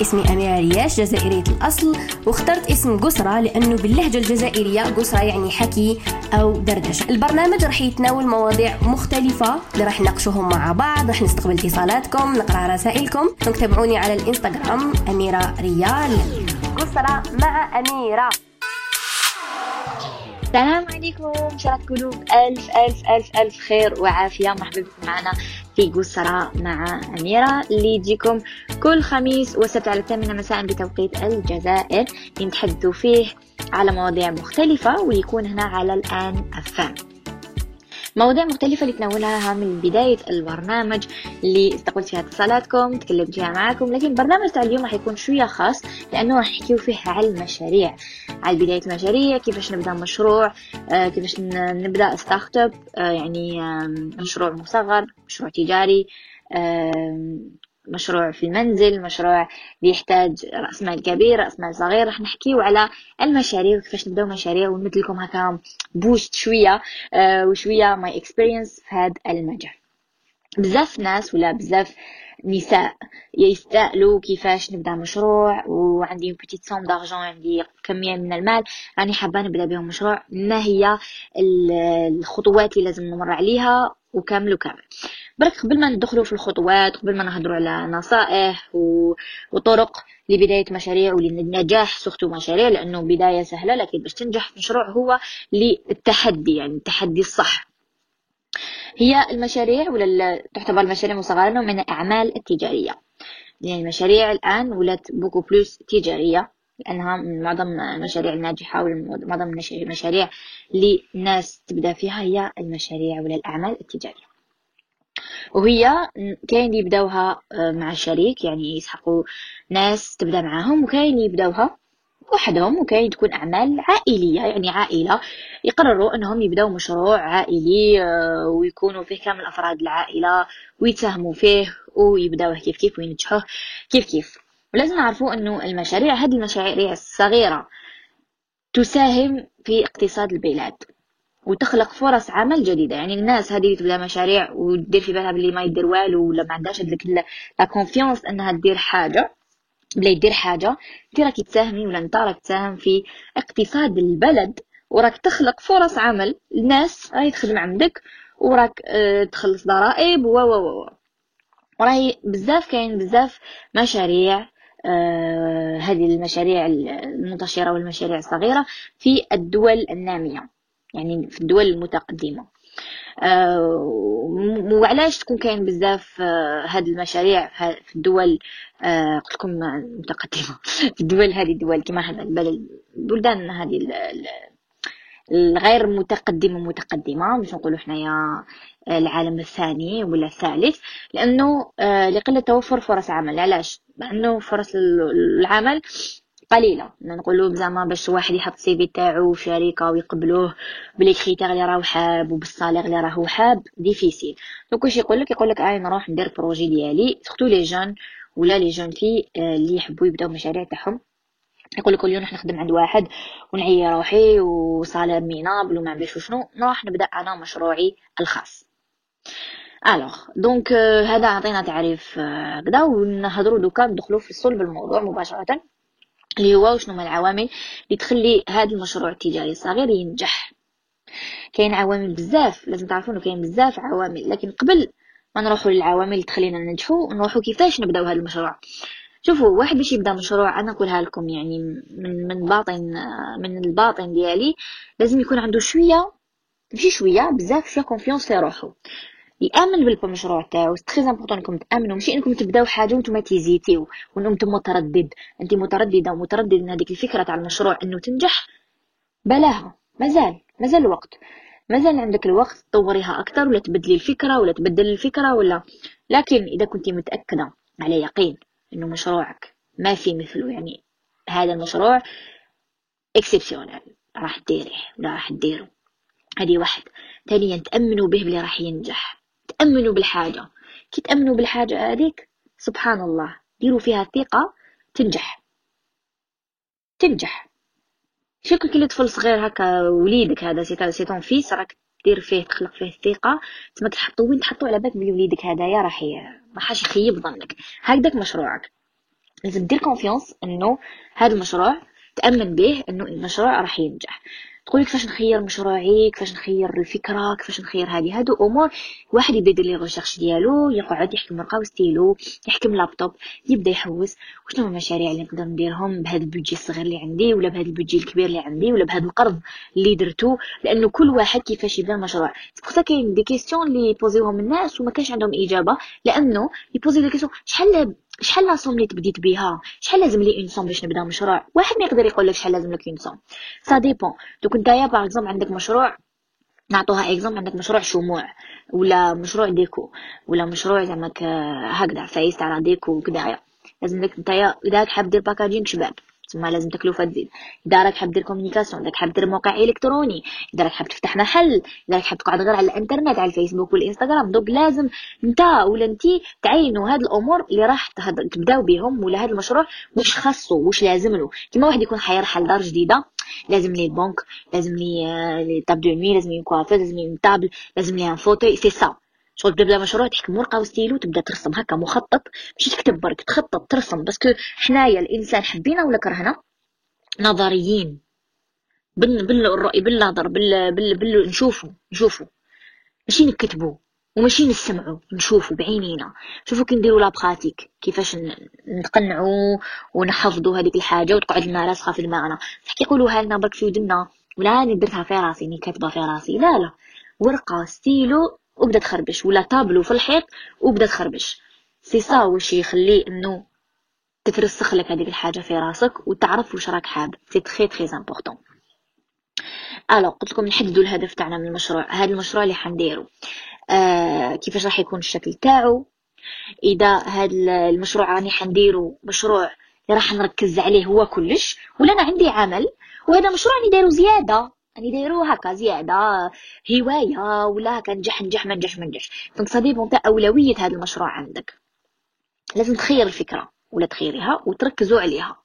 اسمي أميرة رياش جزائرية الأصل واخترت اسم قسرة لأنه باللهجة الجزائرية قسرة يعني حكي أو دردشة. البرنامج راح يتناول مواضيع مختلفة اللي راح نناقشوهم مع بعض راح نستقبل اتصالاتكم نقرأ رسائلكم. تابعوني على الإنستغرام أميرة ريال. قسرة مع أميرة. السلام عليكم. الله تكونوا بألف ألف ألف ألف خير وعافية. مرحبا بكم معنا. في قسرة مع أميرة. اللي يجيكم كل خميس وسبت على الثامنة مساء بتوقيت الجزائر. نتحدثوا فيه على مواضيع مختلفة ويكون هنا على الآن أفام. مواضيع مختلفة اللي تناولها من بداية البرنامج. اللي استقبلت فيها اتصالاتكم تكلمت فيها معاكم لكن البرنامج تاع اليوم راح يكون شوية خاص لأنه راح نحكيو فيه على المشاريع. على بداية المشاريع كيفاش نبدأ مشروع آه، كيفاش نبدأ start-up آه، يعني مشروع مصغر مشروع تجاري مشروع في المنزل مشروع بيحتاج رأس مال كبير رأس مال صغير. راح نحكيو على المشاريع وكيفاش نبدأو مشاريع ونمد لكم هكا boost شوية آه وشوية my experience في هذا المجال. بزاف ناس ولا بزاف نساء يستألوا كيفاش نبدأ مشروع وعندي petite somme d'argent عندي كمية من المال. راني حابة نبدأ بهم مشروع. ما هي الخطوات اللي لازم نمر عليها؟ وكامل وكامل. برك قبل ما ندخلوا في الخطوات قبل ما نهضروا على نصائح وطرق لبداية مشاريع وللنجاح surtout مشاريع لأنه بداية سهلة لكن باش تنجح في مشروع هو للتحدي يعني التحدي الصح. هي المشاريع ولا تعتبر المشاريع مصغرة من الأعمال التجارية. يعني المشاريع الآن ولات beaucoup plus تجارية لأنها من معظم المشاريع الناجحة ومعظم المشاريع اللي الناس تبدأ فيها هي المشاريع ولا الأعمال التجارية. وهي كاين يبداوها آه، مع الشريك يعني يسحقوا ناس تبدأ معاهم وكاين يبداوها وحدهم وكاين تكون أعمال عائلية يعني عائلة يقرروا أنهم يبداو مشروع عائلي آه، ويكونوا فيه كامل أفراد العائلة ويتساهموا فيه ويبداوه كيف كيف وينجحوه كيف كيف. ولازم نعرفوا أنه المشاريع هذه المشاريع الصغيرة تساهم في اقتصاد البلاد. وتخلق فرص عمل جديدة. يعني الناس هذه تبدا مشاريع ودير في بالها بلي ما يدير والو ولا ما عندهاش هذيك la confiance إنها دير حاجة. بلا يدير حاجة انت راكي تساهمي ولا أنت راك تساهم في اقتصاد البلد وراك تخلق فرص عمل. الناس راهي تخدم عندك وراك آه تخلص ضرائب و و و وراهي بزاف كاين بزاف مشاريع آه هذه المشاريع المنتشرة والمشاريع الصغيرة في الدول النامية. يعني في الدول المتقدمة. آه، وعلاش تكون كاين بزاف آه، هاد المشاريع في الدول آه، قلت لكم متقدمه في الدول هذه الدول كما هذا البلد البلدان هذه الغير متقدمة متقدمة باش نقولوا حنايا العالم الثاني ولا الثالث لأنه لقلة توفر فرص عمل. علاش؟ لأنه فرص العمل قليلة. نقولوا زعما باش واحد يحط ال CV تاعو في شركة ويقبلوه ب les critères اللي راهو حاب وبال salaire اللي راهو حاب difficile donc واش يقول لك؟ يقول لك أنا نروح ندير projet ديالي. surtout les jeunes ولا les jeunes filles آه، اللي يحبوا يبداو مشاريع تاعهم. يقول لك اليوم راح نخدم عند واحد ونعي روحي و salaire minable وما عرفش شنو. نروح نبدأ أنا مشروعي الخاص. Alors donc euh, هذا عطينا تعريف هكذا euh, ونهضروا دوكا ندخلوا في صلب الموضوع مباشرة. اللي هو وشنو هما العوامل اللي تخلي هذا المشروع التجاري الصغير ينجح. كاين عوامل بزاف لازم تعرفوا انه كاين بزاف عوامل لكن قبل ما نروحوا للعوامل اللي تخلينا ننجحوا نروحوا كيفاش نبداو هذا المشروع. شوفوا واحد باش يبدا مشروع أنا نقولها لكم يعني من من باطن من الباطن ديالي لازم يكون عنده شوية ماشي شوية بزاف شوية confiance في روحو. يأمن بالمشروع تاعو. très important إنكم تأمنوا. ماشي إنكم تبداو حاجة وأنتم ت hésit يو وأنتم متردد. انت مترددة ومتردد إن هذيك الفكرة تاع المشروع إنه تنجح. بلاها. مازال. مازال الوقت. مازال عندك الوقت. تطوريها أكثر ولا تبدلي الفكرة ولا تبدل الفكرة ولا. لكن إذا كنت متأكدة على يقين إنه مشروعك ما في مثله يعني هذا المشروع exceptionnel راح ديريه ولا راح ديرو هذه واحد. ثانيا تأمنوا به بلي راح ينجح. تأمنوا بالحاجة. كي تأمنوا بالحاجة هذيك سبحان الله ديروا فيها ثقة تنجح. تنجح. شكل كل طفل صغير هكا وليدك هذا c'est ton fils راك دير فيه تخلق فيه الثقة تما تحطو وين؟ تحطو على بالك بلي وليدك هدايا راح راح يخيب ظنك. هكذاك مشروعك. لازم دير confiance إنه هذا المشروع تأمن به إنه المشروع راح ينجح. تقولي كيفاش نخير مشروعي كيفاش نخير الفكرة كيفاش نخير هذه. هادو أمور واحد يبدا يدير les recherches ديالو يقعد يحكم ورقه وستيلو يحكم لابتوب يبدا يحوس. وشنو المشاريع اللي نقدر نديرهم بهذا ال budget الصغير اللي عندي ولا بهذا ال budget الكبير اللي عندي ولا بهذا القرض اللي درتو؟ لأنه كل واحد كيفاش يبدا المشروع c'est كاين des questions اللي ي pos يوهم الناس وما كانش عندهم اجابه لأنه ي poser des questions شحال شحال la somme اللي تبديت بها شحال لازم لي une somme باش نبدا مشروع؟ واحد ما يقدر يقول لك شحال لازم لك une somme ça dépend دوك نتايا par exemple عندك مشروع نعطوها exemple عندك مشروع شموع ولا مشروع déco ولا مشروع زعما هكذا فايس تاع déco وكدايا. لازم لك نتايا إذا حاب دير packaging شباب. تما لازم تكلفة تزيد. إذا راك حاب دير communication إذا حاب دير موقع إلكتروني إذا راك حاب تفتح محل إذا راك حاب تقعد غير على الإنترنت على الفيسبوك والإنستغرام دوك لازم نتا ولا انتي تعينوا هاد الأمور اللي راح تبداو بهم ولا هاد المشروع واش خاصو واش لازم له. كيما واحد يكون حيرحل دار جديدة لازم لي بنك لازم لي les tables de nuit لازم لي coiffeuse لازم لي table لازم لي un fauteuil c'est ça شغل تبدا مشروع تحكم ورقه وستيلو تبدأ ترسم هكا مخطط ماشي تكتب برك تخطط ترسم parce que حنايا الإنسان حبينا ولا كرهنا؟ نظريين. بال بالرؤي بالنظر بال بال بال نشوفوا نشوفوا ماشي نكتبوا وماشي نسمعوا نشوفوا بعينينا. شوفوا كي نديروا la pratique كيفاش نقنعوا ونحفظوا هذيك الحاجة وتقعد لنا راسخة في دماغنا. صح كيقولوها لنا برك في ودنا؟ ولا اني درتها في راسي اني كاتبه في راسي. لا لا. ورقة ستيلو وبدا تخربش ولا طابلو في الحيط وبدا تخربش. سي سا واش يخلي إنه تترسخ لك هذيك الحاجة في راسك وتعرف واش راك حاب. c'est très très important alors قلت لكم نحددوا الهدف تاعنا من المشروع. هذا المشروع اللي حنديرو. آه كيفاش راح يكون الشكل تاعو؟ إذا هذا المشروع راني حنديرو مشروع اللي راح نركز عليه هو كلش ولا أنا عندي عمل وهذا مشروع راني دايرو زيادة. راني دايرو هكا زيادة. هواية ولا هكا نجح نجح ما نجح ما نجح donc صديق تاع أولوية هذا المشروع عندك. لازم تخير الفكرة ولا تخيريها وتركزوا عليها.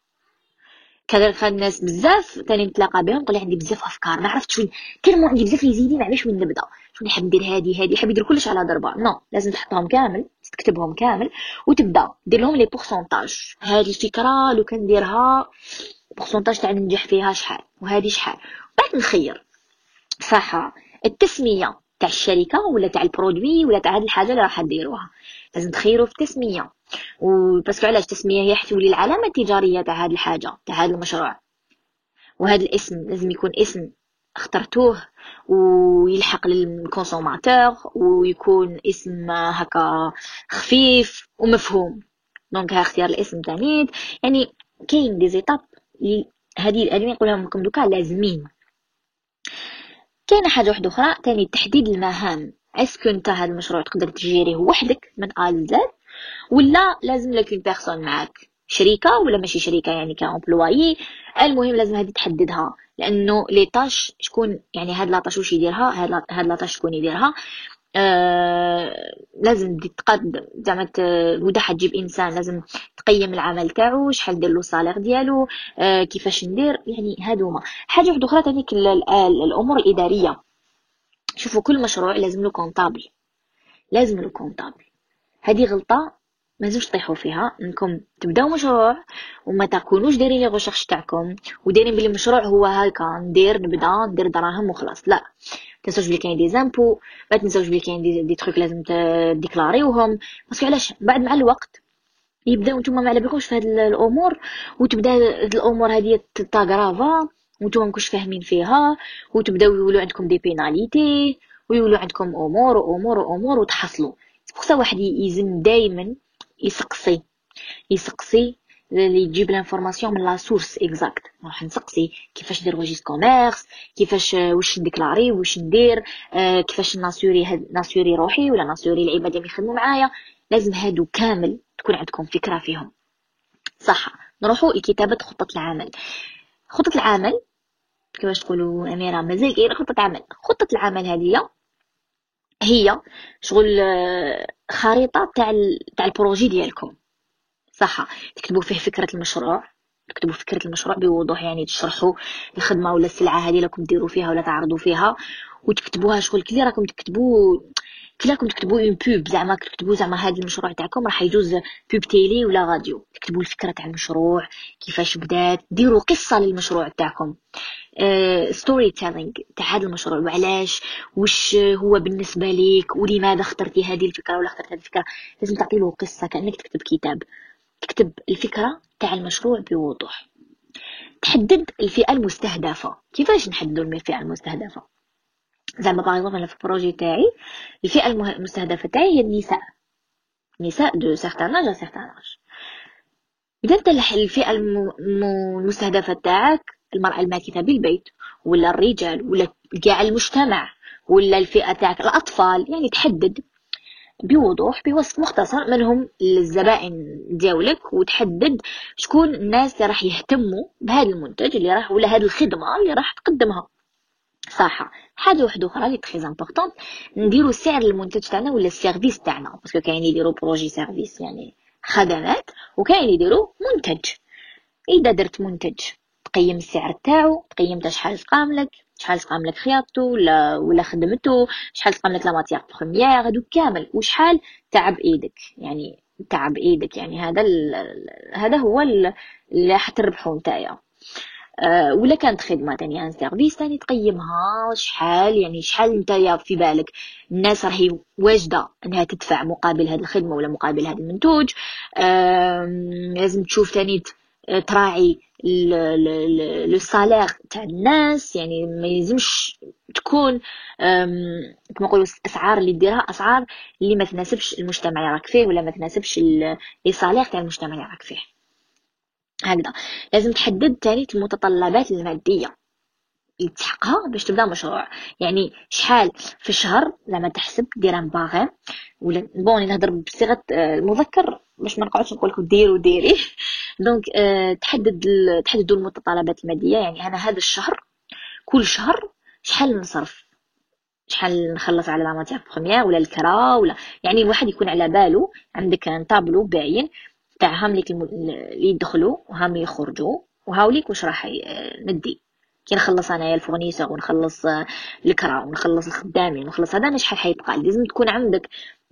كذلك الناس بزاف تاني نتلاقى بهم نقول عندي بزاف أفكار ما عرفتش وين كلمه عندي بزاف les idées ما عرفتش وين نبدأ؟ شو نحب ندير هادي هادي؟ حاب يدير كلش على ضربه non لازم تحطهم كامل تكتبهم كامل وتبدأ. دير لهم les pourcentages هذه الفكرة لو كان نديرها pourcentage تاع ننجح فيها شحال؟ وهذه شحال؟ بعد نخير صح. التسمية تاع الشركة ولا تاع ال produit ولا تاع هذه الحاجة اللي راح ديروها. لازم تخيروا في التسمية. و parce que علاش التسمية هي حتولي العلامة التجارية تاع هذه الحاجة تاع هذا المشروع. وهذا الاسم لازم يكون اسم اخترتوه ويلحق لل consommateur ويكون اسم هكا خفيف ومفهوم donc ها اختيار الاسم تاني يعني كاين des étapes هذه هذه نقولها لكم دوكا لازمين. كاينة حاجة واحدة أخرى. تاني تحديد المهام. est-ce que أنت هذا المشروع تقدر ت gérer يه وحدك من ا ولا لازم لك une personne معاك؟ شريكة ولا ماشي شريكة؟ يعني ك employé المهم لازم هذه تحددها. لأنه les tâches شكون يعني هاد la tâche واش يديرها؟ هاد هاد la tâche شكون يديرها. آه لازم تقد زعما ودا حتجيب إنسان لازم تقيم العمل تاعو شحال دير له ال salaire ديالو آه كيفاش ندير يعني هادوما حاجة واحدة أخرى تاني الأمور الإدارية. شوفوا كل مشروع لازم له comptable لازم له comptable هذه غلطة ما لازمش تطيحوا فيها. إنكم تبداو مشروع وما تكونوش دايرين les recherches تاعكم. ودايرين بلي المشروع هو هكا ندير نبدا ندير دراهم وخلاص. لا. تنساوش بلي كاين des impôts ما تنساوش بلي كاين des, des trucs لازم تديكلاريوهم parce que علاش؟ بعد مع الوقت. يبداو نتوما ما على بالكمش في هاد الأمور وتبدا الأمور هذه تاغرافا وأنتم مكوش فاهمين فيها وتبداو يولوا عندكم des pénalités ويولوا عندكم أمور وامور وامور وتحصلوا. pour واحد يلزم دائما يسقسي. يسقسي اللي يجيب l'information من la source exacte. نروح نسقسي كيفاش ندير registre commerce كيفاش واش نديكلاري واش ندير آه كيفاش ناسيوري ناسيوري روحي ولا ناسيوري العباد اللي يخدموا معايا. لازم هادو كامل تكون عندكم فكرة فيهم. صح. نروحوا لكتابة خطة العمل. خطة العمل كيفاش تقولوا أميرة مازال كاين خطة عمل. خطة العمل هذه هي شغل آه، خريطة تاع تاع البروجي ديالكم. صح تكتبوا فيه فكرة المشروع تكتبوا فكرة المشروع بوضوح يعني تشرحوا الخدمة ولا السلعة هذه راكم ديروا فيها ولا تعرضوا فيها. وتكتبوها شغل كلي راكم تكتبوا كي راكم تكتبوا une pub زعما تكتبوا زعما هذا المشروع تاعكم راح يجوز pub télé ولا راديو تكتبوا الفكرة تاع المشروع كيفاش بدات ديروا قصة للمشروع تاعكم. storytelling تاع هذا المشروع وعلاش واش هو بالنسبة ليك ولماذا اخترتي هذه الفكرة ولا اخترت هذه الفكرة. لازم تعطي له قصة كأنك تكتب كتاب. تكتب الفكرة تاع المشروع بوضوح. تحدد الفئة المستهدفة. كيفاش نحددوا الفئة المستهدفة؟ زعما par exemple في ال projet تاعي الفئة المستهدفة تاعي هي النساء. نساء d'un certain âge certain âge إذا انت الفئة المستهدفة تاعك المرأة الماكثة بالبيت ولا الرجال ولا كاع المجتمع ولا الفئة تاعك الأطفال يعني تحدد. بوضوح بوصف مختصر من هم الزبائن ديالك وتحدد شكون الناس اللي راح يهتموا بهذا المنتج اللي راح ولا هذه الخدمة اللي راح تقدمها. صح حاجة واحدة أخرى اللي très important نديرو سعر المنتج تاعنا ولا ال service تاعنا. parce que كاين يديرو projet service يعني خدمات وكاين يديرو منتج. إذا درت منتج تقيم السعر تاعو تقيم شحال تقام لك شحال تقام لك خياطته ولا ولا خدمته شحال تقام لك la matière première؟ هادو كامل. وشحال تعب إيدك؟ يعني تعب إيدك. يعني هذا هذا هو اللي راح تربحو نتايا. أه ولا كانت خدمة تانية؟ un service تاني تقيمها؟ شحال؟ يعني شحال نتايا في بالك؟ الناس راهي واجدة انها تدفع مقابل هذه الخدمة ولا مقابل هذا المنتوج. لازم تشوف تاني تراعي le salaire تاع الناس يعني ما يلزمش تكون كما نقولوا الاسعار اللي ديرها أسعار اللي ما تناسبش المجتمع اللي راك فيه ولا ما تناسبش les salaires تاع المجتمع اللي راك فيه. هكذا. لازم تحدد تاني المتطلبات المادية. اللي تحقها باش تبدأ مشروع. يعني شحال في الشهر لما تحسب دير un budget؟ ولا bon نهضر بصيغة المذكر باش ما نقعدش نقول لكم ديروا ديري donc أه تحدد تحددوا المتطلبات المادية. يعني أنا هذا الشهر كل شهر شحال نصرف؟ شحال نخلص على la matière première ولا الكرا ولا؟ يعني الواحد يكون على باله عندك un tableau باين تاع هامليك اللي يدخلوا وهام يخرجوا. وهاوليك واش راح ندي. كي نخلص انايا ال fournisseur ونخلص الكرا ونخلص الخدامين ونخلص هذا أنا شحال حيبقى؟ لازم تكون عندك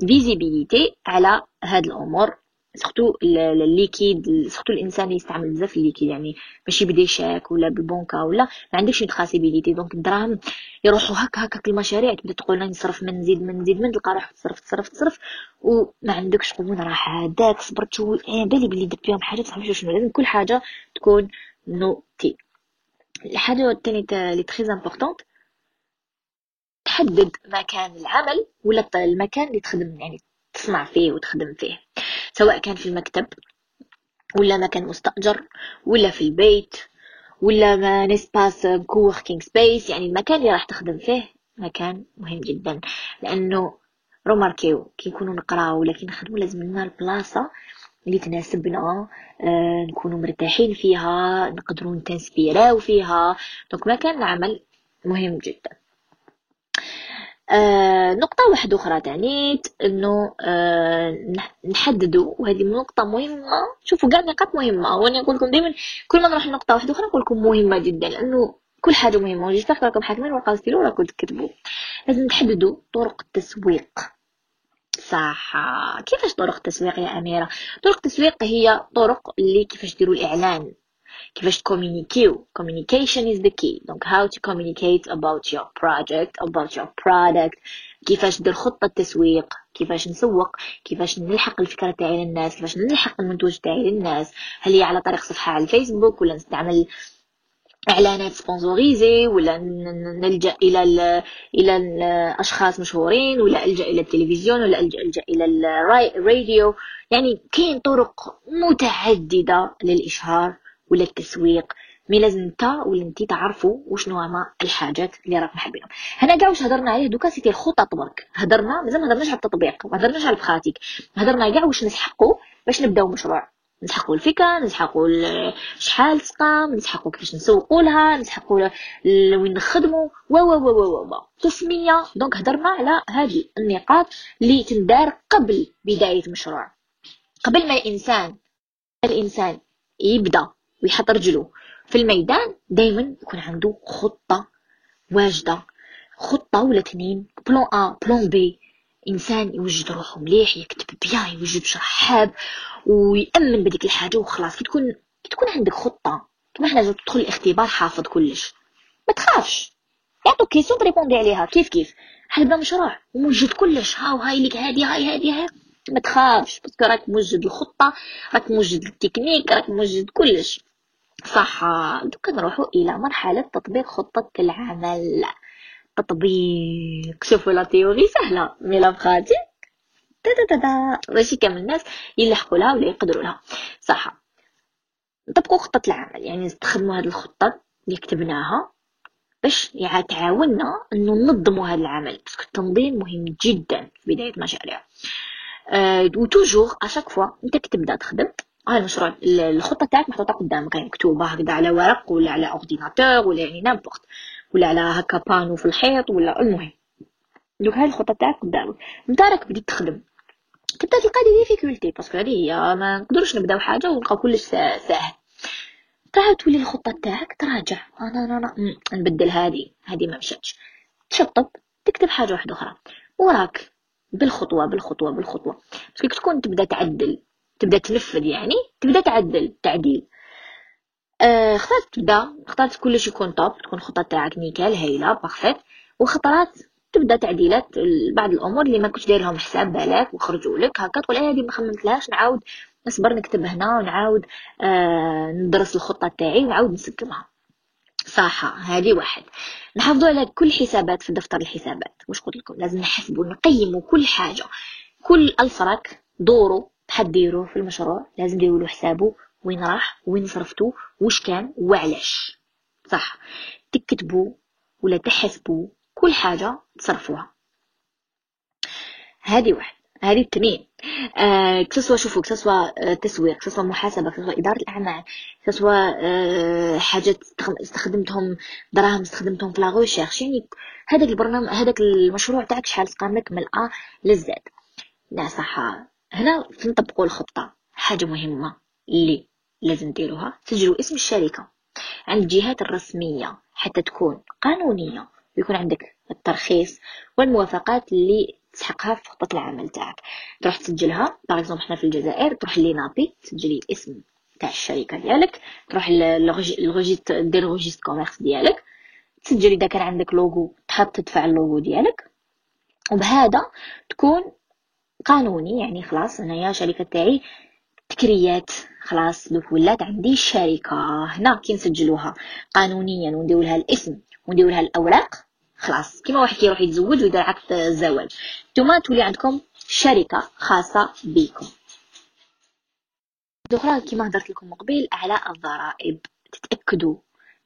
visibilité على هاد الأمور سورتو الليكيد سورتو الإنسان اللي يستعمل بزاف الليكيد يعني ماشي بديشاك ولا بالبنكه ولا ما عندكش تراسيبيليتي دونك الدراهم يروحوا هكا هكا المشاريع تبدا تقول نصرف من نزيد من نزيد من تلقى روحك تصرف تصرف تصرف وما عندكش قبول راح هذاك صبرت شو إيه بالي بلي درت بهم حاجة صافي شنو لازم كل حاجة تكون نوتي الحاجة الثانية اللي تري امبورطونت تحدد مكان العمل ولا المكان اللي تخدم يعني تصنع فيه وتخدم فيه سواء كان في المكتب ولا مكان مستأجر ولا في البيت ولا même un espace coworking space يعني المكان اللي راح تخدم فيه مكان مهم جدا. لأنه روماركيو كي نكونوا نقراو ولا كي نخدموا لازم لنا البلاصه اللي تناسبنا آه نكونوا مرتاحين فيها نقدروا نتنسبيراو فيها donc مكان العمل مهم جدا. آه نقطة واحدة أخرى تعني إنه آه نحددوا. وهذه نقطة مهمة. شوفوا كاع نقاط مهمة. وأنا نقول لكم دائما كل ما نروح لنقطة واحدة أخرى نقول لكم مهمة جدا. لأنه كل حاجة مهمة. وجيت راكم حاكمين ورقة ستيلو راكم تكتبوا لازم تحددوا طرق التسويق. صح كيفاش طرق التسويق يا أميرة؟ طرق التسويق هي طرق اللي كيفاش ديروا الإعلان. كيفاش تكومينيكيو communication is the key. Donc how to communicate about your project about your product. كيفاش ندير خطة تسويق. كيفاش نسوق. كيفاش نلحق الفكرة تاعي للناس. كيفاش نلحق المنتوج تاعي للناس. هل هي على طريق صفحة على الفيسبوك ولا نستعمل اعلانات sponsorisées ولا نلجأ إلى ال إلى الاشخاص مشهورين ولا ألجأ إلى التلفزيون ولا الجا, إلى الراديو. يعني كاين طرق متعددة للإشهار ولا التسويق. mais لازم انت ولا انت تعرفوا وشنو هما الحاجات اللي راكم حابينهم هنا كاع واش هضرنا عليه دوكا؟ C'était الخطط برك هضرنا مازال ما هضرناش على التطبيق ما هضرناش على la pratique. هضرنا كاع واش نسحقوا باش نبداو مشروع. نسحقوا الفكرة نسحقوا شحال تقام نسحقوا كيفاش نسوقوا لها نسحقوا وين نخدموا و و و و تسمية donc هضرنا على هذه النقاط اللي تندار قبل بداية مشروع. قبل ما الإنسان الإنسان يبدأ ويحط رجله في الميدان دايما يكون عنده خطة واجدة. خطة ولا اثنين plan A plan B إنسان يوجد روحه مليح يكتب بيان يوجد شرحاب ويأمن بديك الحاجة وخلاص. كي تكون كي تكون عندك خطة. كيما حنا تدخل الاختبار حافظ كلش. ما تخافش. يعطوك question تريبوندي عليها. كيف كيف؟ حنبدا مشروع؟ وموجد كلش. ها وهاي لك هادي هاي هادي هاي. ما تخافش. parce que راك موجد الخطه راك موجد التكنيك راك موجد كلش. صح. دوكا نروحو إلى مرحلة تطبيق خطة العمل. تطبيق شوفوا la théorie سهلة. mais la pratique تا تا تا. ماشي كامل الناس يلحقوا لها ولا يقدروا لها. صح. نطبقوا خطة العمل. يعني نستخدموا هذه الخطة اللي كتبناها باش تعاوننا إنه ننظموا هذا العمل. parce que التنظيم مهم جدا في بداية المشاريع أه و toujours à chaque fois أنت كتبدأ تخدم هاي المشروع الخطة تاعك محطوطة قدامك. يعني مكتوبة هكذا على ورق ولا على ordinateur ولا يعني n'importe ولا على هكا panneau في الحيط ولا المهم. donc هاي الخطة تاعك قدامك انت راك بديت تخدم. تبدأ تلقى des difficultés parce que هذه هي ما نقدروش نبداو حاجة ونلقاو كلش ساهل. تعاود تولي الخطة تاعك تراجع. أنا أنا أنا. نبدل هذه هذه ما مشاتش. تشطب تكتب حاجة واحدة أخرى. وراك. بالخطوة بالخطوة بالخطوة. parce que تكون تبدأ تعدل تبدأ تنفذ يعني تبدأ تعدل تعديل. آه اخترت تبدأ اخترت كلش يكون top تكون الخطه تاعك نيكال هايلة parfaite وخطرات تبدأ تعديلات بعض الأمور اللي ما كنتش داير لهم حساب بالك وخرجوا لك هكا تقول هذه ما خممتلهاش نعاود نصبر نكتب هنا ونعاود آه ندرس الخطة تاعي ونعاود نسكمها صح هذه واحد. نحافظوا على كل حسابات في دفتر الحسابات. واش قلت لكم؟ لازم نحسبوا نقيموا كل حاجة. كل الف راك دورو تحديروه في المشروع لازم ديروا حسابه. وين راح؟ وين صرفتو؟ وش كان؟ وعلاش؟ صح. تكتبوا ولا تحسبوا كل حاجة تصرفوها. هذه واحد. هذه اثنين آه كسوا شوفوا كسوا آه تسويق كسوا محاسبة كسوا إدارة الأعمال كسوا آه حاجات استخدمتهم دراهم استخدمتهم في لا يعني هذاك البرنامج هذاك المشروع تاعك شحال؟ سقام لك من الأ للزاد لا صح. هنا نطبقوا الخطة. حاجة مهمة. اللي لازم ديروها تسجلوا اسم الشركة. عند الجهات الرسمية حتى تكون قانونية. ويكون عندك الترخيص والموافقات اللي تسحقها في خطة العمل تاعك. تروح تسجلها. باغ حنا في الجزائر تروح لينابي تسجلي الاسم تاع الشركة ديالك. تروح لل registre دير registre commerce ديالك. تسجل إذا كان عندك لوغو تحط تدفع اللوغو ديالك. وبهذا تكون قانوني يعني خلاص انايا شركة تاعي تcréات خلاص دوك ولات عندي شركة هنا كي نسجلوها قانونيا ونديو لها الاسم ونديو لها الأوراق. خلاص كيما واحد كيروح يتزوج ويدير عقد الزواج. نتوما تولي عندكم شركة خاصة بكم. أخرى كيما هضرت لكم قبيل اعلاء الضرائب. تتأكدوا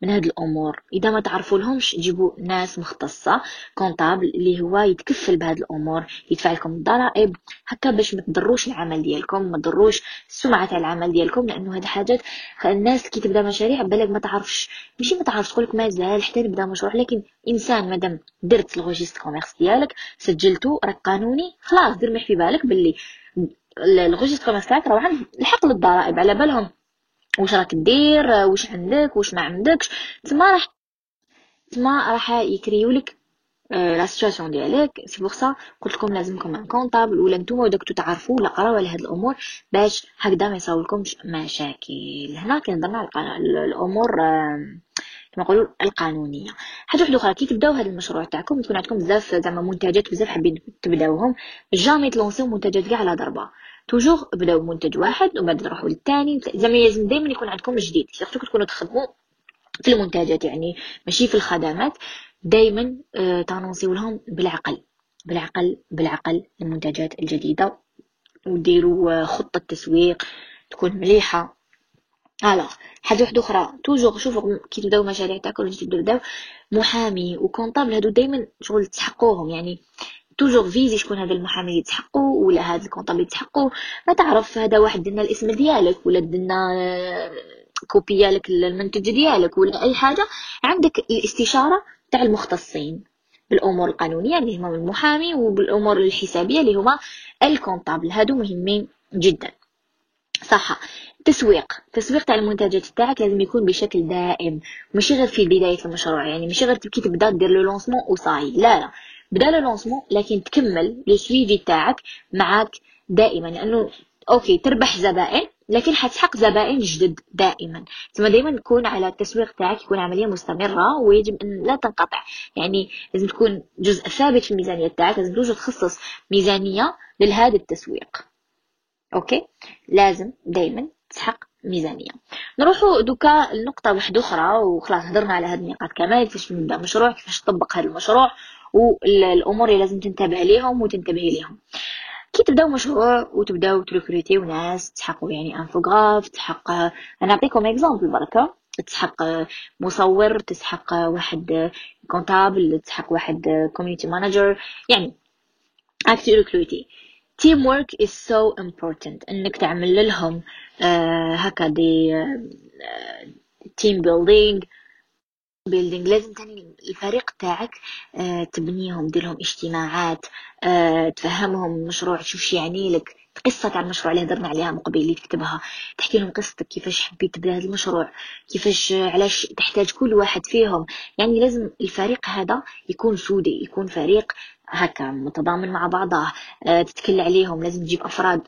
من هاد الأمور. إذا ما تعرفوا لهمش جيبوا ناس مختصة comptable اللي هو يتكفل بهاد الأمور يدفع لكم الضرائب. هكا باش ما تضروش العمل ديالكم ما تضروش السمعة تاع العمل ديالكم لأنه هاد حاجات الناس كي تبدأ مشاريع بالك ما تعرفش. ماشي ما تعرفش تقولك مازال حتى نبدأ مشروع لكن إنسان مادام درت ال registre commerce ديالك سجلتو راك قانوني خلاص دير في بالك باللي ال registre commerce تاعك راه الحق للضرائب على بالهم. واش راك دير واش عندك واش ما عندكش. تما راح تما راح يكريولك la آه، situation ديالك. c'est pour ça قلت لكم لازمكم un comptable ولا نتوما وداك تعرفوا ولا قراو على هاد الأمور باش هكذا ما يصاولكمش مشاكل. هنا كنهضرنا على الأمور كما نقولوا القانونية. حاجة واحدة أخرى كي تبداو هذا المشروع تاعكم تكون عندكم بزاف زعما منتجات بزاف حابين تبداوهم jamais ت lancer يو منتجات كاع على ضربة. toujours بداو منتج واحد وبعد نروحوا للثاني زعما لازم دائما يكون عندكم جديد. surtout تكونوا تخدموا في المنتجات يعني ماشي في الخدمات دائما آه ت annoncer يو لهم بالعقل. بالعقل بالعقل المنتجات الجديدة. وديروا آه خطة تسويق تكون مليحة. alors حاجة واحدة أخرى toujours شوفوا كي تبداو مشاريع تاعكم تبداو محامي و comptable هادو دائما شغل تسحقوهم يعني toujours visez شكون هذا المحامي اللي تحقو ولا هذا ال comptable اللي تحقو ما تعرف هذا واحد دنا الاسم ديالك ولا دنا copier ا لك المنتج ديالك ولا اي حاجة عندك الاستشاره تاع المختصين بالامور القانونيه اللي هما المحامي وبالامور الحسابيه اللي هما ال comptable هادو مهمين جدا صح تسويق تسويق تاع المنتجات تاعك لازم يكون بشكل دائم ماشي غير في بدايه المشروع يعني ماشي غير كي تبدا دير le lancement وصاي لا لا بدا le lancement لكن تكمل le suivi تاعك معاك دائما. لأنه okay تربح زبائن لكن حتسحق زبائن جدد دائما. ثم دائما تكون على التسويق تاعك يكون عملية مستمرة ويجب أن لا تنقطع. يعني لازم تكون جزء ثابت في الميزانية تاعك لازم توجد تخصص ميزانية لهذا التسويق. okay؟ لازم دائما تسحق ميزانية. نروحوا دوكا لنقطة واحدة أخرى وخلاص هضرنا على هذه النقاط كمان كيفاش نبدأ مشروع كيفاش تطبق هذا المشروع. والامور اللي لازم تنتبه ليهم وتنتبهي ليهم. كي تبداو مشروع وتبداو ت recruter يو ناس تسحقوا يعني infographe تسحق أنا نعطيكم exemple بركة. تسحق مصور تسحق واحد comptable تسحق واحد community manager يعني اكتي recruter teamwork is so important إنك تعمل لهم هكا des team building building لازم تاني الفريق تاعك آه تبنيهم ديرلهم اجتماعات آه تفهمهم المشروع شوف يعني لك قصة تاع المشروع اللي هضرنا عليها من قبل اللي تكتبها. تحكي لهم قصتك كيفاش حبيت تبدا هذا المشروع كيفاش علاش تحتاج كل واحد فيهم. يعني لازم الفريق هذا يكون soudé يكون فريق هكا متضامن مع بعضه آه تتكل عليهم لازم تجيب أفراد.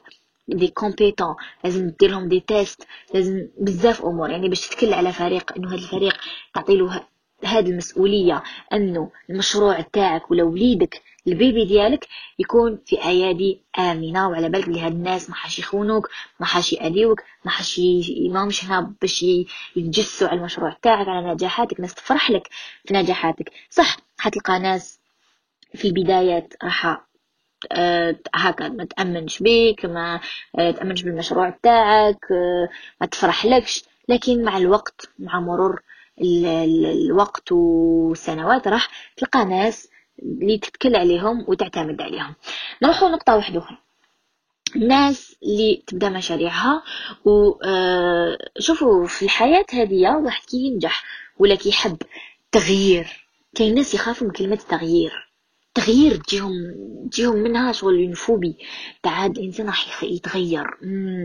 des compétents لازم دير لهم des tests لازم بزاف أمور. يعني باش تتكل على فريق إنه هذا الفريق تعطي له هذه المسؤولية أنه المشروع تاعك ولا وليدك ال bébé ديالك يكون في أيادي آمنة. وعلى بالك بلي هاد الناس ما حاش يخونوك ما حاش يأذيوك ما حاش ماهمش هنا باش يتجسوا على المشروع تاعك على نجاحاتك. ناس تفرح لك في نجاحاتك. صح حتلقى ناس في البدايات راح هكا ما تأمنش بيك ما أه تأمنش بالمشروع تاعك أه ما تفرح لكش لكن مع الوقت مع مرور الوقت والسنوات راح تلقى ناس اللي تتكل عليهم وتعتمد عليهم. نروحوا نقطة واحدة أخرى. الناس اللي تبدأ مشاريعها وشوفوا في الحياة هذه واحد كي ينجح ولا كي يحب تغيير. كاين ناس يخافوا من كلمة تغيير. تغيير تجيهم تجيهم منها شغل une phobie تاع هذا الإنسان راح يتغير.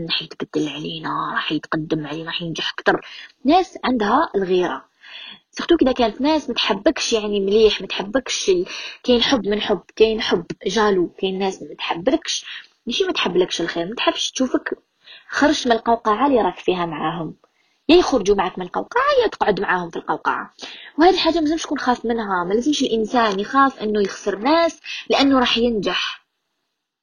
راح يتبدل علينا راح يتقدم علينا راح ينجح أكثر ناس عندها الغيرة. surtout كذا كانت ناس متحبكش يعني مليح متحبكش كاين حب من حب كاين حب jaloux كاين ناس متحبلكش ماشي متحبلكش الخير متحبش تشوفك خرجت من القوقعة اللي راك فيها معاهم. يا يخرجوا معك من القوقعة يا تقعد معاهم في القوقعة. وهذه حاجة ملازمش تكون خاف منها ما لازمش الإنسان يخاف إنه يخسر ناس لأنه راح ينجح.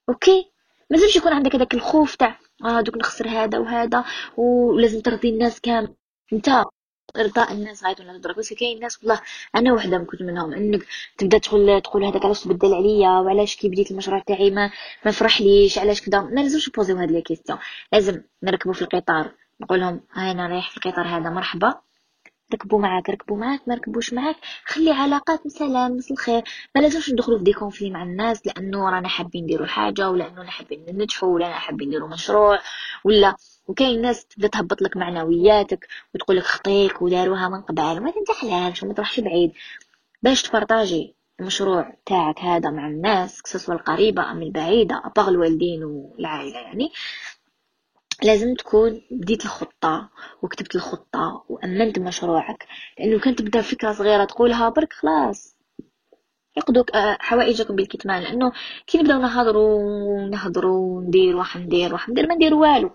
OK؟ ما لازمش يكون عندك هذاك الخوف تاع آه دوك نخسر هذا وهذا ولازم ترضي الناس كامل. أنت إرضاء الناس غاية ولا تضرب بس كاين ناس والله أنا وحدة ما كنت منهم. إنك تبدأ تقول تقول هذاك علاش تبدل عليا؟ وعلاش كي بديت المشروع تاعي ما ما فرحليش؟ علاش كذا ما لازمش نبوزيو هاد les questions. لازم نركبوا في القطار. نقول لهم هاي أنا رايح في القطار هذا مرحبا. ركبوا معاك ركبوا معاك ما ركبوش معاك. خلي علاقات سلام مثل الخير. ما لازمش ندخلوا في des conflits مع الناس لأنه رانا حابين نديروا حاجة ولا انه حابين ننجحوا ولا حابين نديروا مشروع ولا. وكاين ناس تبدا تهبط لك معنوياتك وتقول لك خطيك وداروها من قبل ما تنجحلهاش وما تروحش بعيد. باش تبارطاجي المشروع تاعك هذا مع الناس سواء القريبة أم البعيدة أبغ الوالدين والعائلة يعني. لازم تكون بديت الخطة وكتبت الخطة وأمنت مشروعك. لأنه كان تبدأ فكرة صغيرة تقولها برك خلاص. يقضوا آه، حوائجكم بالكتمان. لأنه كي نبداو نهضروا ونهضروا وندير واش ندير ما ندير والو.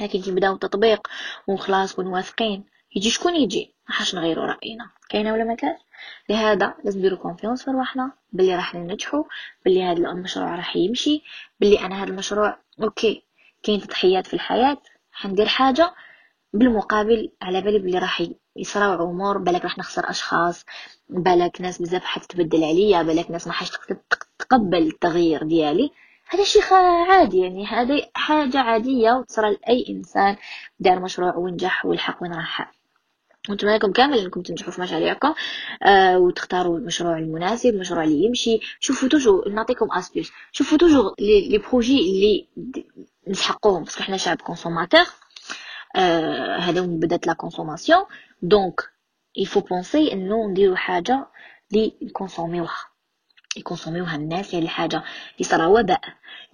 لكن كي نبداو التطبيق وخلاص كون واثقين يجي شكون يجي؟ ما حاش نغيروا رأينا. كاينة ولا ما كاش لهذا لازم نديرو confiance في رواحنا بلي راح ننجحوا بلي هذا المشروع راح يمشي بلي أنا هذا المشروع OK. كاين تضحيات في الحياة حندير حاجة بالمقابل على بالي بلي راح يصراو امور بالك راح نخسر أشخاص بالك ناس بزاف حتتبدل عليا بالك ناس ما حاش تقبل التغيير ديالي. هذا شيء عادي يعني هذه حاجة عادية وتصرى لأي إنسان دار مشروع ونجح والحق وين راح. وأنتم عليكم كامل انكم تنجحوا في مشاريعكم آه وتختاروا المشروع المناسب المشروع اللي يمشي. شوفوا toujours نعطيكم astuce شوفوا toujours les projets اللي نسحقوهم parce que حنا شعب consommateur آه هذا من بدات la consommation donc il faut penser انه نديرو حاجة لي نكونسوميوها يكونسوميوها الناس يعني حاجة اللي صرا وباء.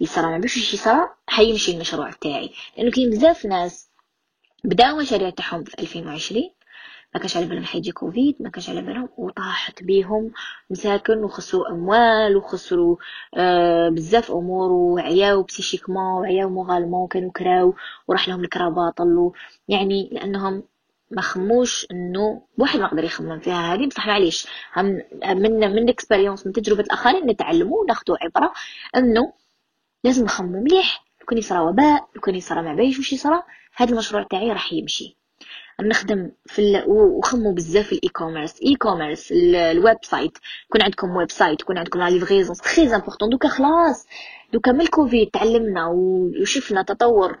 صرا ما باش يصرا حيمشي المشروع تاعي لأنه كاين بزاف ناس بداو مشاريع تاعهم في 2020 ما كانش على بالهم حيجي كوفيد ما كانش على بالهم وطاحت بيهم مساكن وخسروا أموال وخسروا آه بزاف أمور وعياو psychiquement وعياو moralement كانوا كراو وراح لهم الكرا باطل يعني لأنهم ما خموش إنه واحد ما يقدر يخمم فيها هذه. بصح معليش من من ال expérience من تجربة الآخرين نتعلموا وناخذوا عبرة إنه لازم نخمم مليح. لو كان يصرى وباء لو كان يصرى ما بايش وش يصرى هذا المشروع تاعي راح يمشي. نخدم في ال... وخمو بزاف في ال e-commerce e-commerce ال website يكون عندكم website يكون عندكم la livraison très important دوكا خلاص. دوكا من الكوفيد تعلمنا وشفنا تطور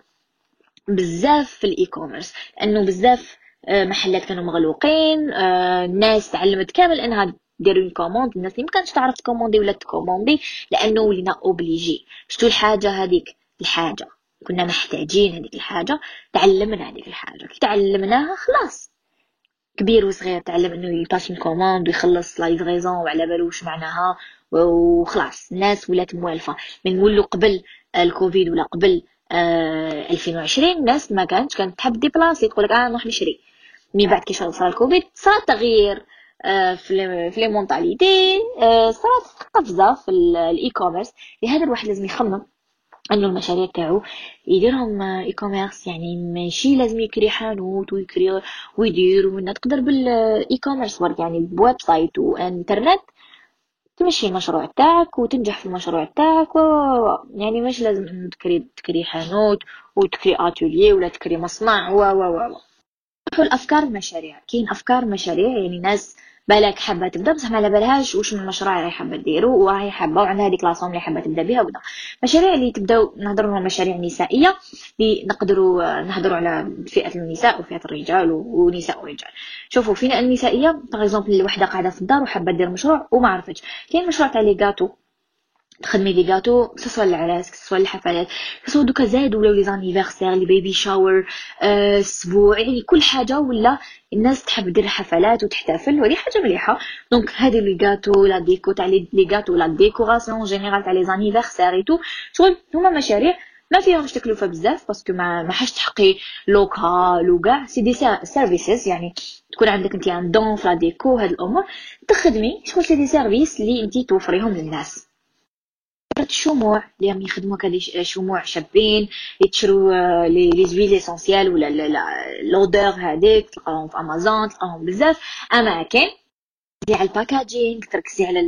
بزاف في ال e-commerce لأنه بزاف آه، محلات كانوا مغلوقين الناس آه، تعلمت كامل أنها ديروا commande الناس اللي ما كانتش تعرف تكوموندي ولا تكوموندي لأنه ولينا obligés شتو الحاجة هذيك؟ الحاجة. كنا محتاجين هذيك الحاجة تعلمنا هذيك الحاجة. كي تعلمناها خلاص. كبير وصغير تعلم إنه يباسي commande ويخلص la livraison وعلى بالو واش معناها وخلاص. الناس ولات موالفة. من نقولوا قبل الكوفيد ولا قبل آه 2020 الناس ما كانتش كانت تحب déplacer تقول لك آه نروح نشري. من بعد كي صار الكوفيد صار تغيير آه، في في les mentalités آه، صارت قفزة في ال e-commerce لهذا الواحد لازم يخمم. إنه المشاريع تاعو يديرهم e-commerce يعني ماشي لازم يكري حانوت ويكري ويدير ومن تقدر بال e-commerce برك يعني ب website وإنترنت تمشي المشروع تاعك وتنجح في المشروع تاعك و... يعني مش لازم تكري تكري حانوت وتكري اتوليه ولا تكري مصنع و و و الأفكار المشاريع كاين أفكار مشاريع يعني ناس بالك حابة تبدأ بصح ما على بالهاش من المشروع اللي حابة ديرو وهي حابة وعندها هذيك la somme اللي حابة تبدأ بها وكذا مشاريع اللي تبداو نهضروا على مشاريع نسائية اللي نقدروا نهضروا على فئة النساء وفئة الرجال ونساء ورجال. شوفوا فينا النسائيه باغ الوحده قاعدة في الدار وحابة دير مشروع وما عرفتش. كاين مشروع تاع les تخدمي des gâteaux سواء العراس سواء الحفلات سواء دوكا زادوا ولاو les anniversaires les baby showers أسبوع يعني كل حاجة ولا الناس تحب دير حفلات وتحتفل وهذه حاجة مليحة. donc هذه les gâteaux la déco تاع les gâteaux la décoration générale تاع les anniversaires et tout شغل هما مشاريع ما فيهمش تكلفه بزاف parce que ما ما حاش تحقي local وكاع c'est des services يعني تكون عندك انت un don في la déco هاد الأمور. تخدمي شغل c'est des services اللي انت توفريهم للناس. الشموع اللي راهم يخدموا هكا شموع شابين يتشروا آه، les les huiles essentielles ولا l'odeur هذيك تلقاهم في امازون تلقاهم بزاف. اماكن تركزي على ال packaging تركزي على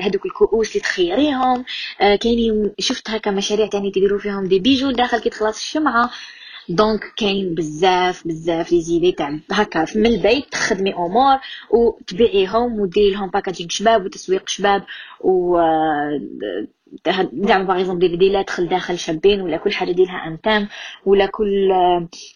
هذوك الكؤوس اللي تخيريهم. آه كاينين شفت هكا مشاريع تاني تديروا فيهم des bijoux داخل كي تخلص الشمعة. donc كاين بزاف بزاف les idées تاع هكا. من البيت تخدمي أمور وتبيعيهم وديري لهم packaging شباب وتسويق شباب و آه، زعما par exemple ديري لا تدخل داخل شابين ولا كل حاجة ديرها un thème ولا كل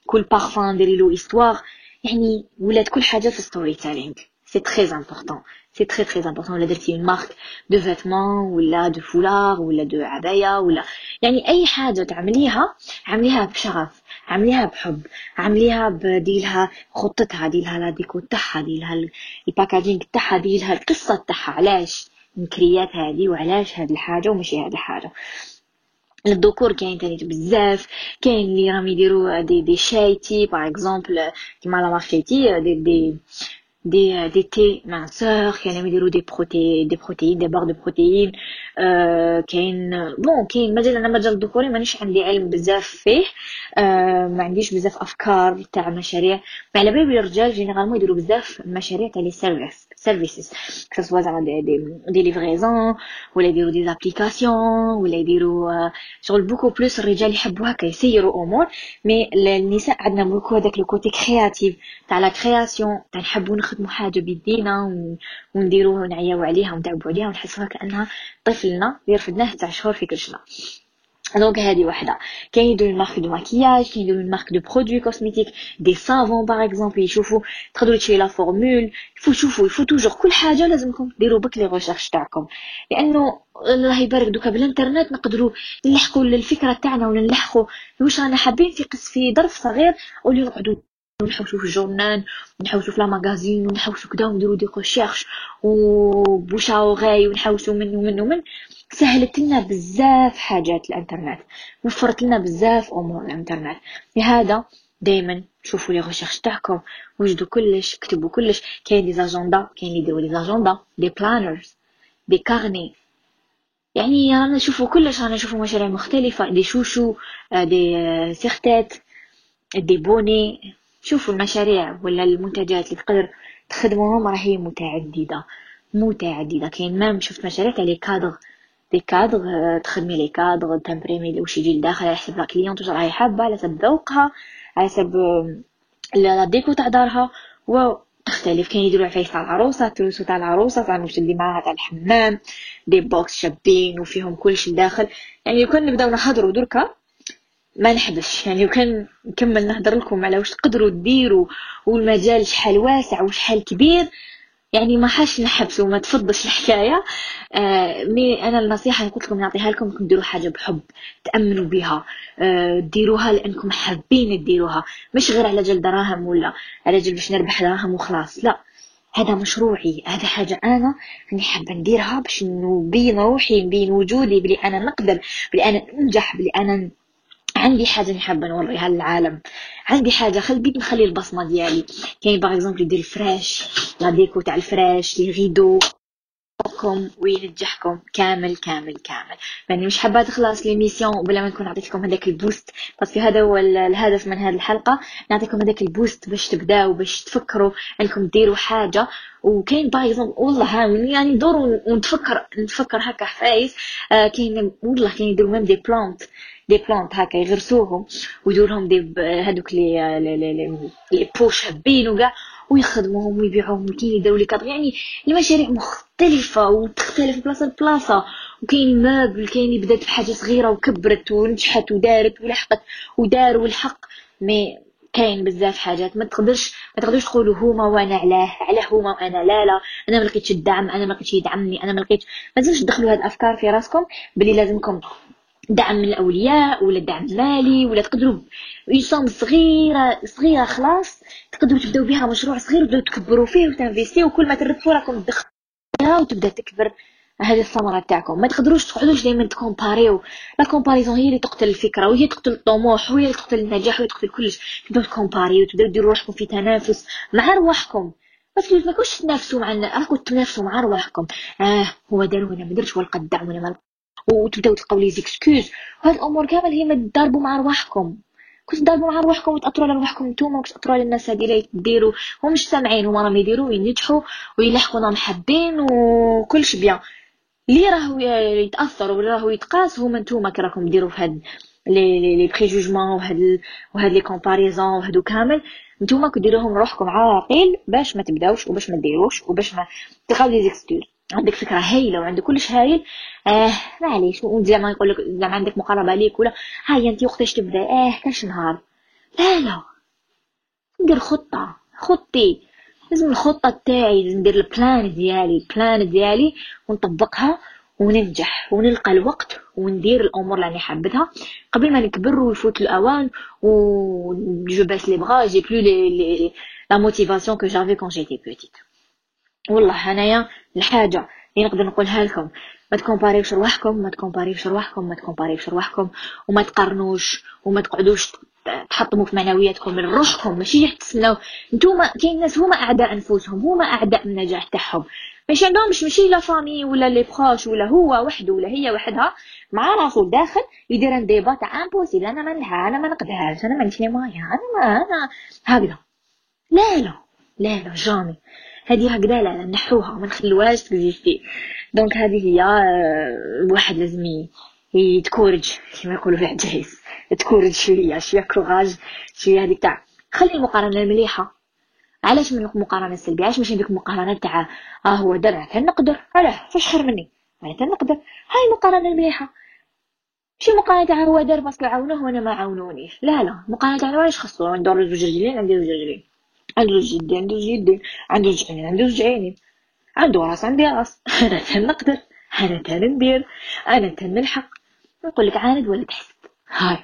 كل بارفان ديري له histoire يعني ولات كل حاجة في storytelling c'est très important c'est très très important ولا درتي une marque de vêtements ولا de foulards ولا de عباية ولا يعني أي حاجة تعمليها عمليها بشغف عمليها بحب عمليها بديلها خطتها ديلها la déco تاعها ديلها ال packaging تاعها ديلها القصة تاعها علاش؟ نكريات هذه وعلاش هاد الحاجة وماشي هاد الحاجة. الذكور كاين تاني بزاف كاين اللي راهم يديروا des des شايتي par exemple كيما لا مارشيتي دي دي des, des thés minceurs كانوا يديروا des proté des protéines des barres de protéines آه كاين bon كاين مجال أنا مجال الذكوري مانيش عندي علم بزاف فيه آه ما عنديش بزاف افكار تاع مشاريع مع على بالي الرجال généralement يديروا بزاف مشاريع تاع les services services que ce soit زعما des des, des livraisons ولا يديروا des applications ولا يديروا آه شغل beaucoup plus الرجال يحبوا هكا يسيروا امور mais النساء عندنا beaucoup هذاك le côté créatif تاع la création تاع نحبوا نخدموا حاجة بيدينا ونديروها ونعياو عليها ونتعبوا عليها ونحسوها كأنها طفلنا اللي رفدناه تاع شهور في كرشنا donc هذه وحده كاين يديروا marque de maquillage كاين يديروا marque de produits cosmétiques des savons par exemple يشوفوا تقدروا تشري la formule. il faut شوفوا il faut toujours كل حاجة لازمكم ديروا بك les recherches تاعكم. لأنه الله يبارك دوكا بالإنترنت نقدروا نلحقوا الفكرة تاعنا ولا نلحقوا واش رانا حابين في قص في ظرف صغير ولي نقعدوا نحوسو في ال journal نحوسو في magazine ونحوسو كدا ونديرو des recherches وبوشاوغي ونحوسو من ومن ومن. سهلت لنا بزاف حاجات الانترنت وفرت لنا بزاف أمور الانترنت. لهذا دائما شوفوا les recherches تاعكم وجدوا كلش كتبوا كلش. كاين des agendas كاين اللي يديروا les agendas des planners des carnets. يعني رانا نشوفوا كلش رانا نشوفوا مشاريع مختلفة des chouchous des serre-têtes des bonnets. شوفوا المشاريع ولا المنتجات اللي تقدر تخدموهم راهي متعددة متعددة كاين même شفت مشاريع تاع les cadres des cadres تخدمي les cadres ت imprimer واش يجي لداخل على حسب la cliente واش راهي حابة على حسب ذوقها على حسب la déco تاع دارها. و تختلف. كاين يديروا عفايس تاع العروسة trousseau تاع العروسة تاع واش تدي معاها تاع الحمام des box شابين وفيهم كلشي لداخل يعني كان نبداو نهضروا دركا ما نحبش. يعني وكان نكمل نهضر لكم على واش تقدروا ديروا والمجال شحال واسع وشحال كبير يعني ما حاش نحبس وما تفضش الحكاية. آه مي أنا النصيحة اللي قلت لكم نعطيها لكم ديروا حاجة بحب تأمنوا بها آه ديروها لأنكم حابين ديروها مش غير على جل دراهم ولا على جل باش نربح دراهم وخلاص لا. هذا مشروعي هذا حاجة أنا راني حابة نديرها باش نبين روحي نبين وجودي بلي أنا نقدر بلي أنا ننجح بلي أنا عندي حاجة نحب نوريها للعالم. عندي حاجة خل بيت نخلي البصمة ديالي. كاين par exemple يدير الفراش la déco تاع الفراش les rideaux لكم وينجحكم كامل كامل كامل. يعني مش حابة تخلص l'émission بلا ما نكون عطيتكم هذاك ال boost. parce que هذا هو الهدف من هذه الحلقة نعطيكم هذاك ال boost باش تبداو باش تفكروا إنكم ديروا حاجة. وكاين exemple والله ها يعني دور ونتفكر نتفكر هكا عفايس. آه كاين والله كاين يديروا même des plantes des plantes هكا يغرسوهم ويديروا لهم des هذوك les les les pots شابين وكاع. ويخدموهم ويبيعوهم وكاين يديروا les cadres يعني المشاريع مختلفة وتختلف بلاصة لبلاصة. وكاين مابل كاين اللي بدات بحاجة صغيرة وكبرت ونجحت ودارت ولحقت ودار والحق. mais كاين بزاف حاجات. ما تقدرش ما تقدرش تقولوا هما وأنا علاه علاه هما وأنا. لا لا. أنا ما لقيتش الدعم أنا ما لقيتش يدعمني أنا ما لقيتش ما تدخلوا هاد الأفكار في راسكم بلي لازمكم دعم من الأولياء ولا دعم مالي ولا تقدروا ب somme صغيره صغيرة خلاص تقدروا تبداو بها مشروع صغير وتبداو تكبروا فيه وت investir وكل ما تربحوا راكم تدخلوها وتبدأ تكبر هذه الثمرة تاعكم ما تقدروش تقعدوش دائما ت comparer يو. la comparaison هي اللي تقتل الفكرة وهي تقتل الطموح وهي اللي تقتل النجاح وهي تقتل كلش. تبداو ت comparer يو تبداو ديروا روحكم في تنافس مع رواحكم. بس ما كنتش تنافسوا مع راكم تنافسوا مع رواحكم. آه هو دار وأنا ما درتش هو القدع وأنا ما وتبداو تلقاو les excuses. وهاد الأمور كامل هي ما مع رواحكم. كنت تضاربوا مع رواحكم وتاثروا على رواحكم نتوما كنت تاثروا على الناس هادي اللي ديروا هم مش سامعين هما راهم يديروا وينجحوا ويلحقوا راهم حابين وكلش بيان. اللي راهو يتأثر ولا راهو يتقاس هما نتوما كي راكم ديروا في هاد les les préjugements وهاد وهاد les comparaisons وهادو كامل. نتوما كديروهم روحكم عاقل باش ما تبداوش وباش ما ديروش وباش ما تلقاو les excuses. عندك فكرة هايلة وعندك كلش هايل آه معليش زعما يقول لك زعما عندك مقاربة ليك ولا هاي أنت وقتاش تبدأ؟ آه كاش نهار. لا لا. ندير خطة خطي. لازم الخطة تاعي لازم ندير ال plan ديالي ال plan ديالي ونطبقها وننجح ونلقى الوقت وندير الأمور اللي راني حابتها. قبل ما نكبر ويفوت الأوان و je baisse les bras j'ai plus la motivation que j'avais quand j'étais petite والله انايا الحاجة. اللي نقدر نقولها لكم ما تكومباريوش رواحكم ما تكومباريوش رواحكم ما تكومباريوش رواحكم وما تقارنوش وما تقعدوش تحطموا في معنوياتكم من روحكم. ماشي تسناو نتوما كاين ناس هما أعداء أنفسهم هما أعداء النجاح تاعهم. ماشي عندهمش ماشي la famille ولا les proches ولا هو وحده ولا هي وحدها. مع راسو داخل يدير un débat تاع impossible أنا ما أنا ما نقدرش أنا ما عنديش مايا أنا ما أنا. هكذا. لا لا لا لا jamais. هذه هكذا لا نحوها ما نخلوهاش تكزيستي. donc هذه هي الواحد لازم يتكورج كما يقولوا في العجايز تكورج شوية شوية courage شوية هذيك تاع خلي المقارنة المليحه علاش من المقارنه السلبيه علاش ماشي ديك المقارنه تاع آه هو دار أنا نقدر؟ علاه فاش خير مني أنا نقدر. هاي المقارنه المليحه ماشي المقارنه تاع هو دار parce que عاونوه وأنا ما عاونونيش. لا لا المقارنه تاع واش خصو ندور زوج رجلين عندي زوج رجلين. عنده يدين عنده يدين عنده زوج عينين عنده زوج عينين عنده راس عندي راس أنا تنقدر أنا تندير أنا تنلحق نقول لك عاند ولا تحسد هاي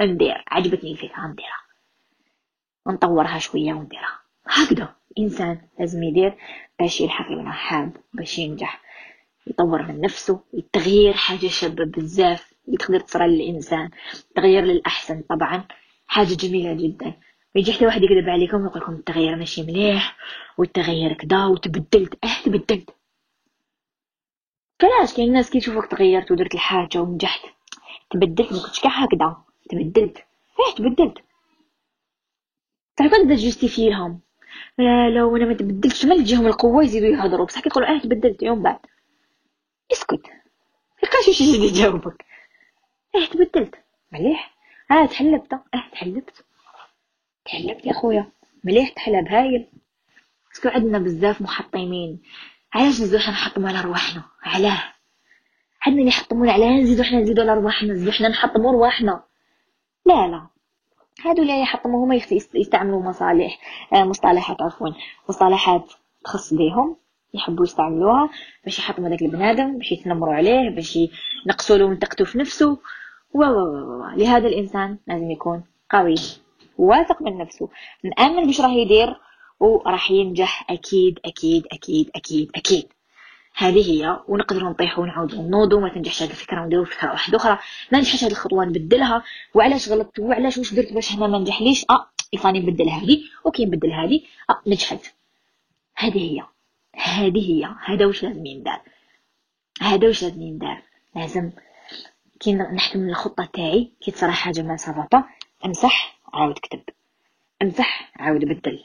ندير عجبتني الفكرة نديرها نطورها شوية ونديرها. هكذا إنسان لازم يدير باش يلحق لما حاب باش ينجح. يطور من نفسه التغيير حاجة شابة بزاف. اللي تقدر تصرى للإنسان تغيير للأحسن طبعا. حاجة جميلة جدا. يجي حتى واحد يكذب عليكم ويقول لكم التغيير ماشي مليح والتغيير كدا وتبدلت. أه تبدلت. كلاش كاين الناس كيشوفوك تغيرت ودرت الحاجة ونجحت. تبدلت ما كنتش كاع هكذا. تبدلت. أه تبدلت. تعرف تبدا تجوستيفي لهم. لا لو أنا ما تبدلتش. ما تجيهم القوة يزيدوا يهضروا. بصح كيقولوا أه تبدلت يوم بعد. اسكت. ميبقاش شي جديد يجاوبك. أه تبدلت. مليح. أه تحلبت. أه تحلبت. تحلبت يا خويا مليح تحلب هايل parce que عندنا بزاف محطمين. علاش نزيدو حنا نحطمو على رواحنا؟ علاه. عندنا اللي يحطمونا علاه نزيدو حنا نزيدو على رواحنا نزيدو حنا نحطمو رواحنا. لا لا. هادو اللي يحطمو هما يستعملوا مصالح آه مصطلحات عفوا مصطلحات تخص بيهم يحبوا يستعملوها باش يحطموا داك البنادم باش يتنمروا عليه باش ينقصوا له منطقته في نفسه و لهذا الإنسان لازم يكون قوي. واثق من نفسه. مآمن بش راه يدير وراح ينجح أكيد أكيد أكيد أكيد أكيد. هذه هي ونقدروا نطيحوا ونعاودوا نوضوا ما تنجحش هذه الفكرة ونديروا فكرة واحدة أخرى. ما نجحش هذه الخطوة نبدلها. وعلاش غلطت؟ وعلاش واش درت باش هنا ما نجحليش آه يفاني نبدل هذه. OK نبدل هذه. آه نجحت. هذه هي. هذه هي. هذا واش لازم يندار هذا واش لازم يندار لازم كي نحكم الخطة تاعي كي تصرا حاجة ما ça va امسح. عاود كتب. امسح عاود بدل.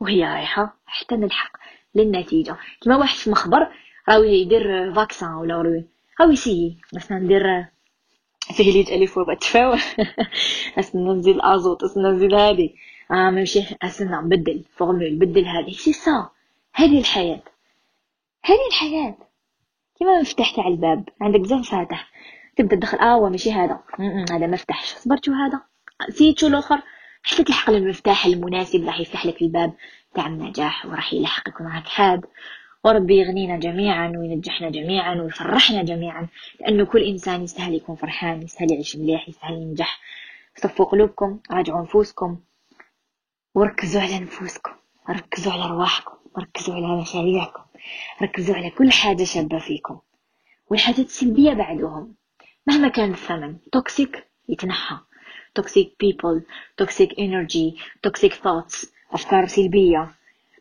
وهي رايحة حتى نلحق للنتيجة. كما واحد في مخبر راهو يدير vaccin ولا راهو يسيي. مثلا ندير فيه ليت الف وباء تفاوى اسنا نزيد الازوت اسنا نزيد هادي. آه ماشي اسنا نبدل formule بدل هادي. سي سا. هذه الحياة. هذه الحياة. كيما مفتاح تاع الباب. عندك بزاف مفاتح تبدأ تدخل. آه ماشي هذا. هذا ما فتحش صبرتو هذا؟ نسيتو الآخر حتى تلحق المفتاح المناسب راح يفتح لك الباب. تاع النجاح وراح يلحقك معك حاد وربي يغنينا جميعا وينجحنا جميعا ويفرحنا جميعا. لأنه كل إنسان يستاهل يكون فرحان يستاهل يعيش مليح يستاهل ينجح. صفوا قلوبكم راجعوا نفوسكم وركزوا على نفوسكم ركزوا على رواحكم ركزوا على مشاريعكم. ركزوا على كل حاجة شابة فيكم. والحاجات السلبية بعدهم. مهما كان الثمن toxique يتنحى. Toxic people toxic energy toxic thoughts أفكار سلبية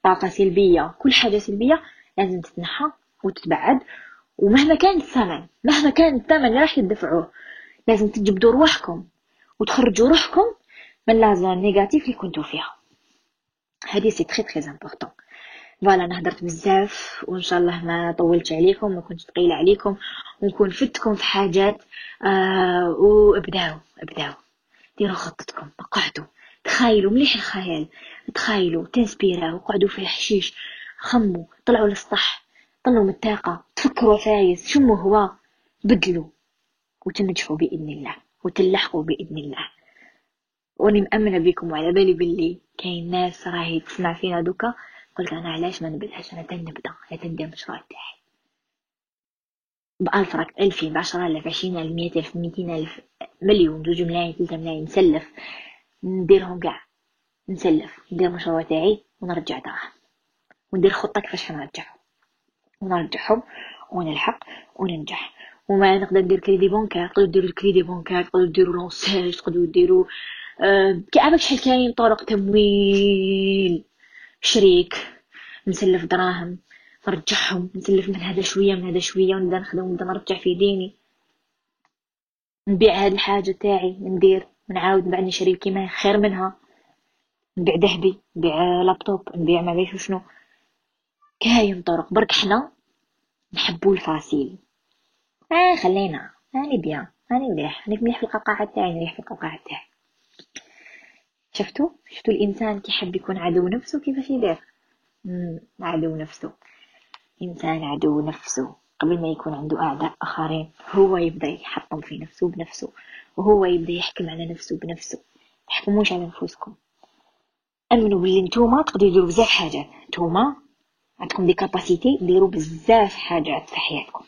طاقة سلبية كل حاجة سلبية لازم تتنحى وتتبعد ومهما كان الثمن مهما كان الثمن اللي راح تدفعوه لازم تجبدوا روحكم وتخرجوا روحكم من la zone négative اللي كنتو فيها هذه c'est très très important voilà أنا هدرت بزاف وان شاء الله ما طولتش عليكم ما كنتش ثقيله عليكم ونكون فتكم في حاجات آه وابداو ابداو ديروا خطتكم قعدوا. تخيلوا مليح الخيال. تخيلوا تنسبيراو قعدوا في الحشيش. خموا طلعوا للسطح طلعوا من الطاقة. تفكروا فايز. شموا هو بدلوا. وتنجحوا بإذن الله. وتلحقوا بإذن الله. وأني مأمنة بكم وعلى بالي باللي كاين ناس راهي تسمع فينا دوكا. قلت أنا علاش ما نبدأش؟ أنا تنبدأ. أنا تنبدأ المشروع تاعي بألف راك ألفين بعشرة آلاف عشرين ألف مية ألف ميتين ألف مليون زوج ملايين ثلاثة ملايين نسلف. نديرهم كاع. نسلف. ندير المشروع تاعي ونرجع دراهم وندير خطة كيفاش نرجعهم ونرجعهم ونلحق وننجح. وما نقدر ندير crédit bancaire تقدروا ديروا ال crédit bancaire تقدروا ديروا l'ANSEJ تقدروا ديروا أه كاع شحال كاين طرق تمويل. شريك. نسلف دراهم. نرجعهم نسلف من هذا شوية من هذا شوية ونبدأ نخدم ونبدأ نرجع في ديني. نبيع هاد الحاجة تاعي ندير ونعاود بعد نشري كيما خير منها. نبيع ذهبي نبيع لابتوب نبيع ما بيش شنو. كاين طرق. برك حنا نحبو ال facile آه خلينا. هاني bien. هاني مليح. هاني مليح في القوقعة تاعي مليح في القوقعة تاعي. شفتو شفتو الإنسان كيحب يكون عدو نفسه كيفاش يدير؟ عدو نفسه. إنسان عدو نفسه قبل ما يكون عنده أعداء آخرين هو يبدأ يحطم في نفسه بنفسه وهو يبدأ يحكم على نفسه بنفسه. تحكموش على نفوسكم آمنوا باللي نتوما تقدروا ديروا بزاف حاجات نتوما عندكم دي كاباسيتي ديروا بزاف حاجات في حياتكم.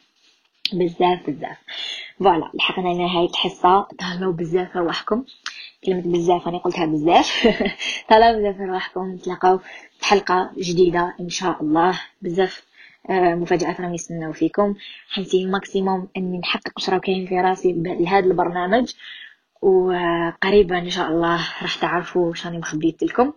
بزاف بزاف. فوالا لحقنا لنهاية الحصة تهلاو بزاف رواحكم كلمة بزاف أنا قلتها بزاف. تهلاو بزاف رواحكم نتلاقاو في حلقة جديدة إن شاء الله. بزاف آه، مفاجآت راهم يستناو فيكم. حنسي ال maximum أني نحقق واش راه كاين في راسي لهذا البرنامج. وقريبا إن شاء الله راح تعرفوا شاني مخبيت لكم.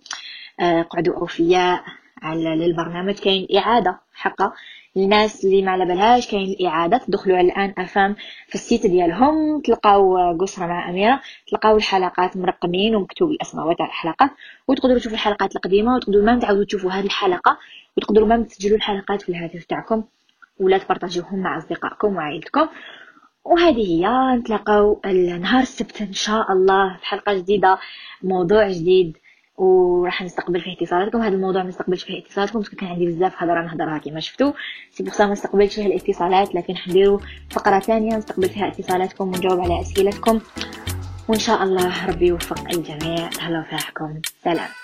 آه، قعدوا أوفياء على للبرنامج كاين إعادة حقا الناس اللي ما على بالهاش كاين الاعاده تدخلوا الآن أفام في السيت ديالهم. تلقاو قصرة مع أميرة. تلقاو الحلقات مرقمين ومكتوب الأسماء تاع الحلقات. وتقدروا تشوفوا الحلقات القديمة وتقدروا ما تعاودوا تشوفوا هذه الحلقة. وتقدروا ما تسجلوا الحلقات في الهاتف تاعكم. ولا تبارطاجيوهم مع أصدقائكم وعائلتكم. وهذه هي. نتلاقاو النهار السبت إن شاء الله في حلقة جديدة. موضوع جديد. وراح نستقبل فيه اتصالاتكم. هذا الموضوع ما فيه اتصالاتكم كان عندي بزاف هضره نهضرها كيما شفتوا سي بوغ ما نستقبلش فيه الاتصالات لكن حنديروا فقرة ثانية نستقبل فيها اتصالاتكم ونجاوب على أسئلتكم. وإن شاء الله ربي يوفق الجميع. تهلاو في سلام.